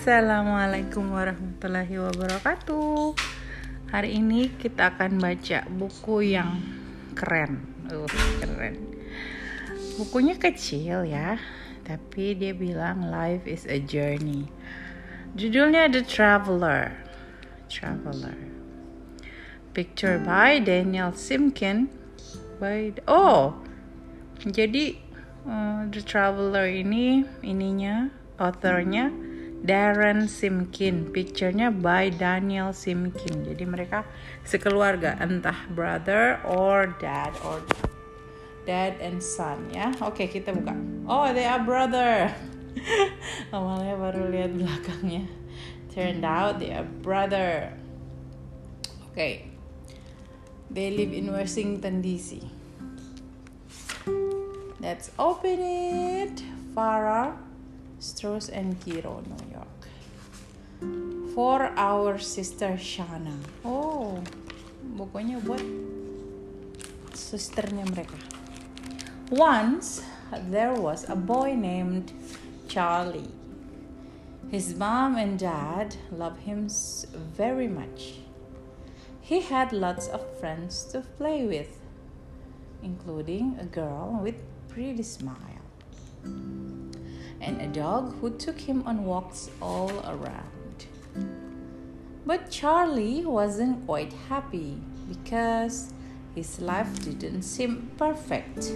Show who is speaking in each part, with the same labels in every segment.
Speaker 1: Assalamualaikum warahmatullahi wabarakatuh. Hari ini kita akan baca buku yang keren. Uh, keren. Bukunya kecil ya, tapi dia bilang life is a journey. Judulnya The Traveler. Traveler. Picture by Daniel Simkin. By oh, jadi uh, The Traveler ini ininya authornya Darren Simkin. Picturenya by Daniel Simkin. Jadi mereka sekeluarga, entah brother or dad or dad and son ya. Oke, kita buka. Oh, they are brother. Awalnya baru lihat belakangnya. Turned out they are brother. Oke. They live in Washington DC. Let's open it. Farah Straus and Giroux, New York. For our sister Shana. Oh, bukunya buat susternya mereka. Once there was a boy named Charlie. His mom and dad loved him very much. He had lots of friends to play with, including a girl with pretty smile and a dog who took him on walks all around. But Charlie wasn't quite happy because his life didn't seem perfect.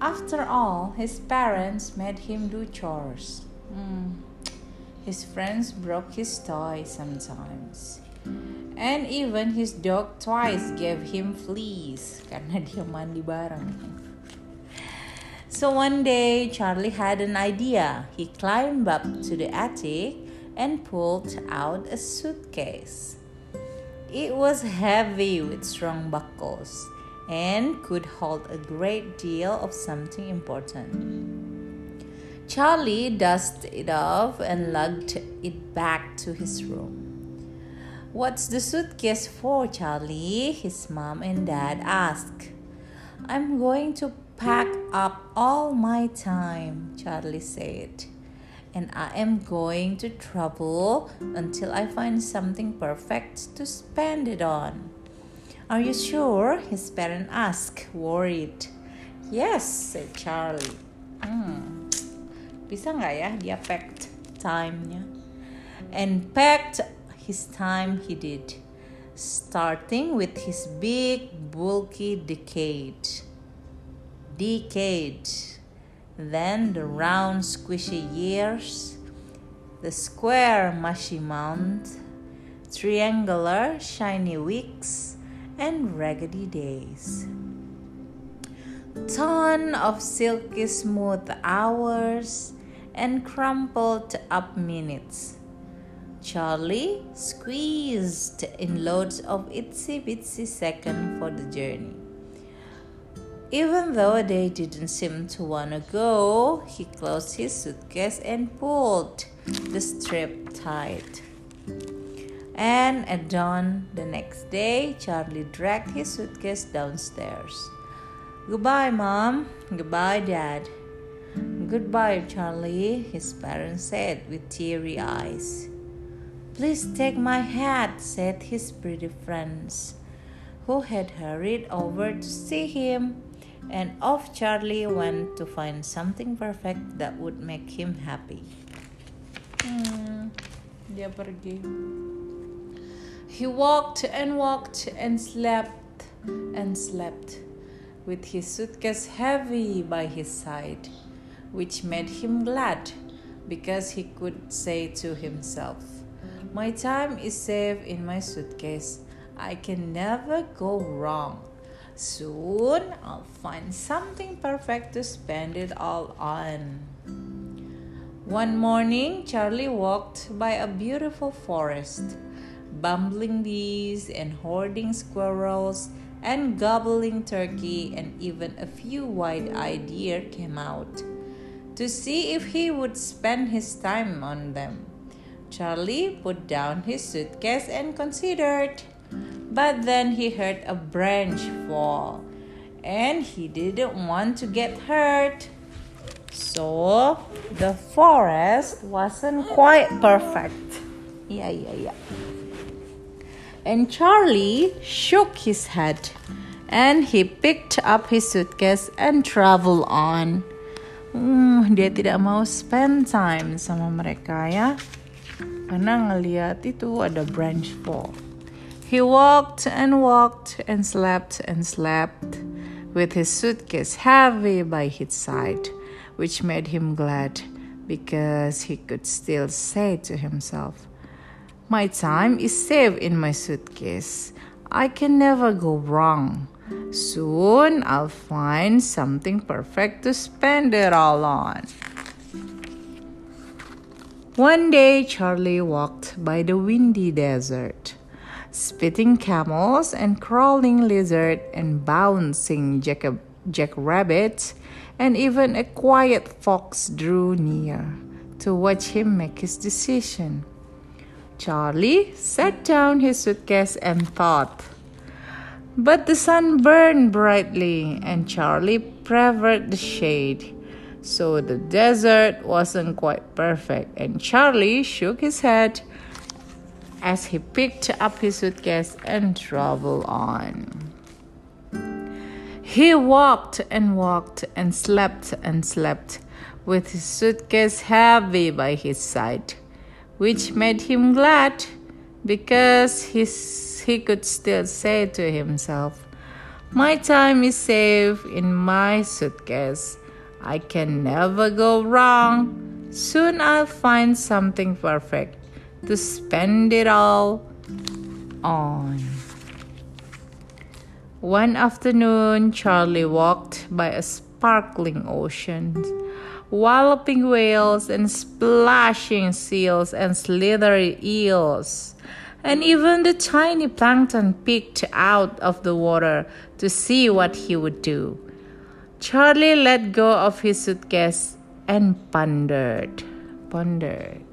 Speaker 1: After all, his parents made him do chores. Mm. His friends broke his toy sometimes. And even his dog twice gave him fleas karena dia mandi bareng. So one day, Charlie had an idea. He climbed up to the attic and pulled out a suitcase. It was heavy with strong buckles and could hold a great deal of something important. Charlie dusted it off and lugged it back to his room. What's the suitcase for, Charlie? His mom and dad asked. I'm going to pack up all my time, Charlie said. And I am going to travel until I find something perfect to spend it on. Are you sure? His parent asked, worried. Yes, said Charlie. Hmm. Bisa nggak ya dia packed time-nya? And packed his time he did, starting with his big, bulky decade decade, then the round squishy years, the square mushy month, triangular shiny weeks, and raggedy days. Ton of silky smooth hours and crumpled up minutes. Charlie squeezed in loads of itsy bitsy seconds for the journey. Even though they didn't seem to want to go, he closed his suitcase and pulled the strap tight. And at dawn the next day, Charlie dragged his suitcase downstairs. Goodbye, Mom. Goodbye, Dad. Goodbye, Charlie, his parents said with teary eyes. Please take my hat, said his pretty friends, who had hurried over to see him and off Charlie went to find something perfect that would make him happy. Hmm, dia pergi. He walked and walked and slept and slept with his suitcase heavy by his side, which made him glad because he could say to himself, My time is safe in my suitcase. I can never go wrong. Soon I'll find something perfect to spend it all on. One morning, Charlie walked by a beautiful forest. Bumbling bees and hoarding squirrels and gobbling turkey and even a few wide-eyed deer came out to see if he would spend his time on them. Charlie put down his suitcase and considered. But then he heard a branch fall and he didn't want to get hurt. So the forest wasn't quite perfect. Yeah, yeah, yeah. And Charlie shook his head and he picked up his suitcase and traveled on. Hmm, dia tidak mau spend time sama mereka ya. Karena ngeliat itu ada branch fall. He walked and walked and slept and slept with his suitcase heavy by his side, which made him glad because he could still say to himself, My time is safe in my suitcase. I can never go wrong. Soon I'll find something perfect to spend it all on. One day, Charlie walked by the windy desert, spitting camels and crawling lizards and bouncing jack- jackrabbits, and even a quiet fox drew near to watch him make his decision. Charlie set down his suitcase and thought. But the sun burned brightly, and Charlie preferred the shade. So the desert wasn't quite perfect, and Charlie shook his head as he picked up his suitcase and traveled on. He walked and walked and slept and slept with his suitcase heavy by his side, which made him glad because his, he could still say to himself, My time is safe in my suitcase. I can never go wrong. Soon I'll find something perfect to spend it all on. One afternoon, Charlie walked by a sparkling ocean, walloping whales and splashing seals and slithery eels. And even the tiny plankton peeked out of the water to see what he would do. Charlie let go of his suitcase and pondered, pondered.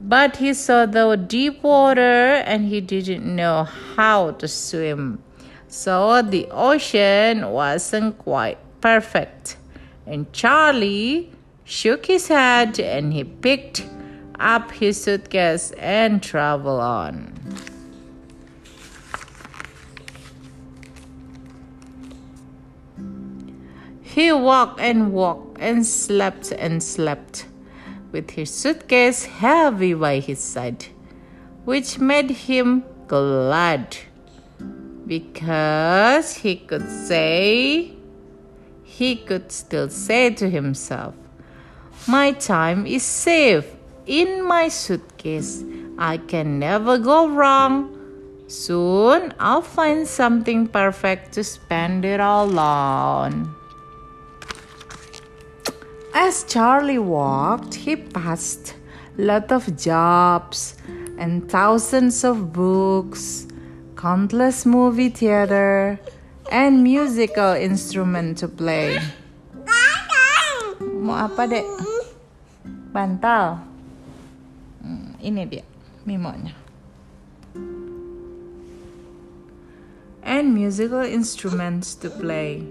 Speaker 1: But he saw the deep water and he didn't know how to swim. So the ocean wasn't quite perfect. And Charlie shook his head and he picked up his suitcase and traveled on. He walked and walked and slept and slept with his suitcase heavy by his side, which made him glad because he could say, he could still say to himself, My time is safe in my suitcase. I can never go wrong. Soon I'll find something perfect to spend it all on. As Charlie walked, he passed lot of jobs and thousands of books, countless movie theater, and musical instrument to play. Mau apa, Dek? Bantal. Hmm, ini dia mimonya. And musical instruments to play.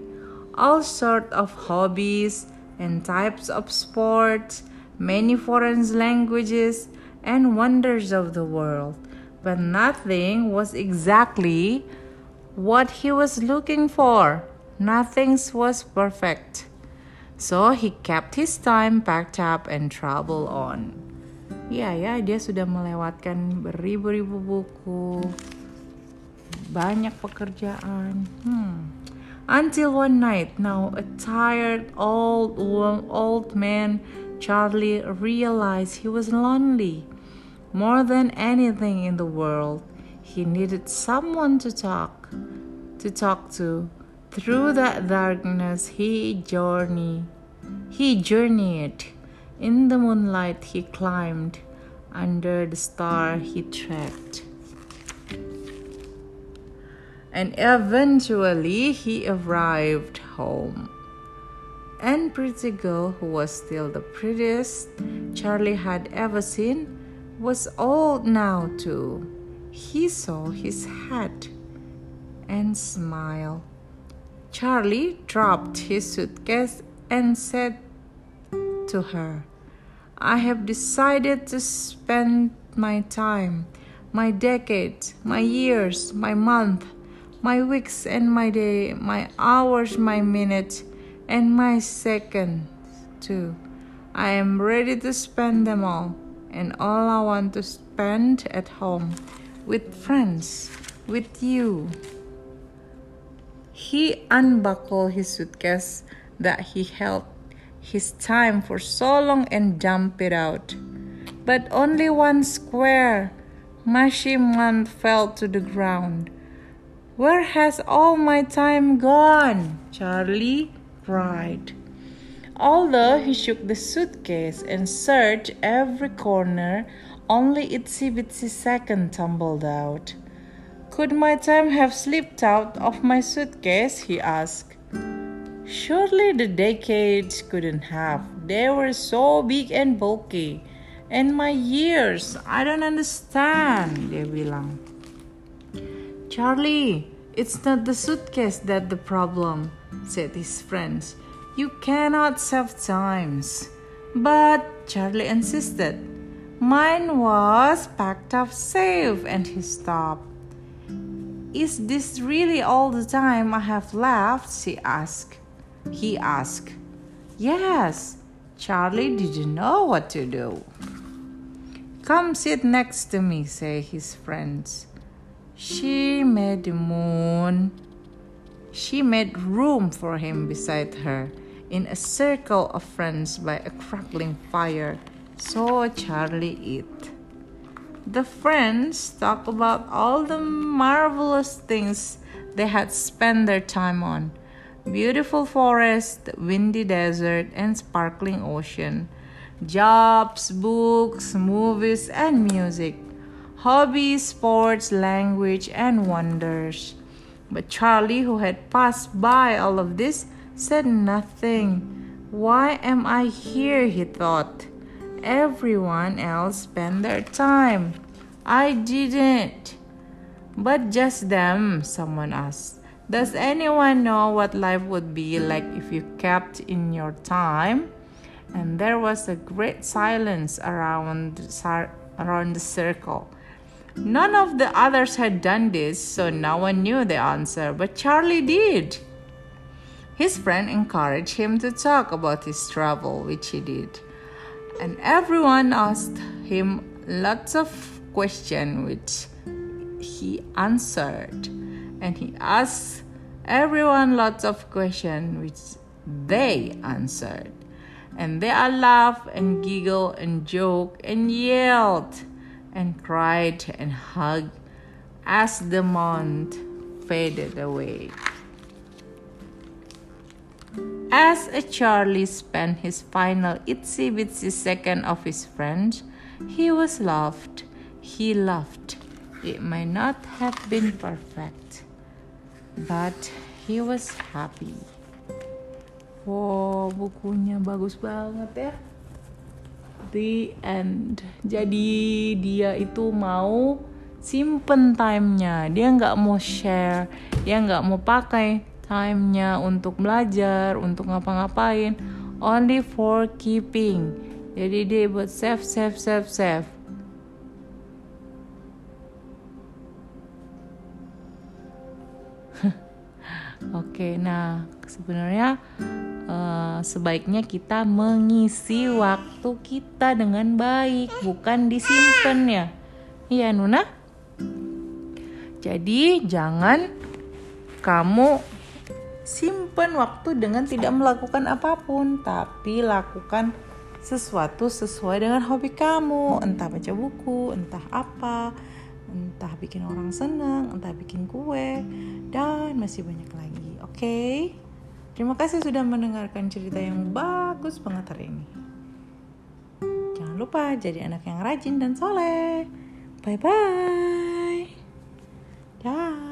Speaker 1: All sort of hobbies and types of sports, many foreign languages, and wonders of the world. But nothing was exactly what he was looking for. Nothing was perfect. So he kept his time packed up and traveled on. Ya, ya, dia sudah melewatkan beribu-ribu buku, banyak pekerjaan. Hmm. Until one night, now a tired old old man, Charlie realized he was lonely. More than anything in the world, he needed someone to talk, to talk to. Through that darkness, he journeyed. He journeyed. In the moonlight, he climbed. Under the star, he trekked and eventually he arrived home. And Pretty Girl, who was still the prettiest Charlie had ever seen, was old now too. He saw his hat and smiled. Charlie dropped his suitcase and said to her. I have decided to spend my time, my decades, my years, my month, my weeks and my day, my hours, my minutes, and my seconds too. I am ready to spend them all, and all I want to spend at home with friends, with you. He unbuckled his suitcase that he held his time for so long and dumped it out. But only one square mushy month fell to the ground. Where has all my time gone? Charlie cried. Although he shook the suitcase and searched every corner, only itsy bitsy second tumbled out. Could my time have slipped out of my suitcase? he asked. Surely the decades couldn't have. They were so big and bulky. And my years, I don't understand, dia bilang. Charlie, it's not the suitcase that the problem, said his friends. You cannot save times. But Charlie insisted. Mine was packed up safe, and he stopped. Is this really all the time I have left? she asked. He asked. Yes, Charlie didn't know what to do. Come sit next to me, say his friends. She made the moon. She made room for him beside her in a circle of friends by a crackling fire. So Charlie ate. The friends talked about all the marvelous things they had spent their time on beautiful forest, windy desert, and sparkling ocean, jobs, books, movies, and music, hobbies, sports, language, and wonders. But Charlie, who had passed by all of this, said nothing. Why am I here? he thought. Everyone else spent their time. I didn't. But just them, someone asked. Does anyone know what life would be like if you kept in your time? And there was a great silence around, around the circle. None of the others had done this, so no one knew the answer, but Charlie did. His friend encouraged him to talk about his travel, which he did. And everyone asked him lots of questions, which he answered and he asked everyone lots of questions which they answered. And they all laughed and giggled and joked and yelled and cried and hugged as the month faded away. As a Charlie spent his final itsy bitsy second of his friend, he was loved. He loved. It may not have been perfect but he was happy. Wow, bukunya bagus banget ya. The end. Jadi dia itu mau simpen time-nya. Dia nggak mau share. Dia nggak mau pakai time-nya untuk belajar, untuk ngapa-ngapain. Only for keeping. Jadi dia buat save, save, save, save. Oke, nah sebenarnya uh, sebaiknya kita mengisi waktu kita dengan baik, bukan disimpan ya. Iya, Nuna. Jadi jangan kamu simpan waktu dengan tidak melakukan apa pun, tapi lakukan sesuatu sesuai dengan hobi kamu, entah baca buku, entah apa entah bikin orang senang, entah bikin kue, dan masih banyak lagi. Oke, okay? Terima kasih sudah mendengarkan cerita yang bagus banget hari ini. Jangan lupa jadi anak yang rajin dan soleh. Bye bye. Dah.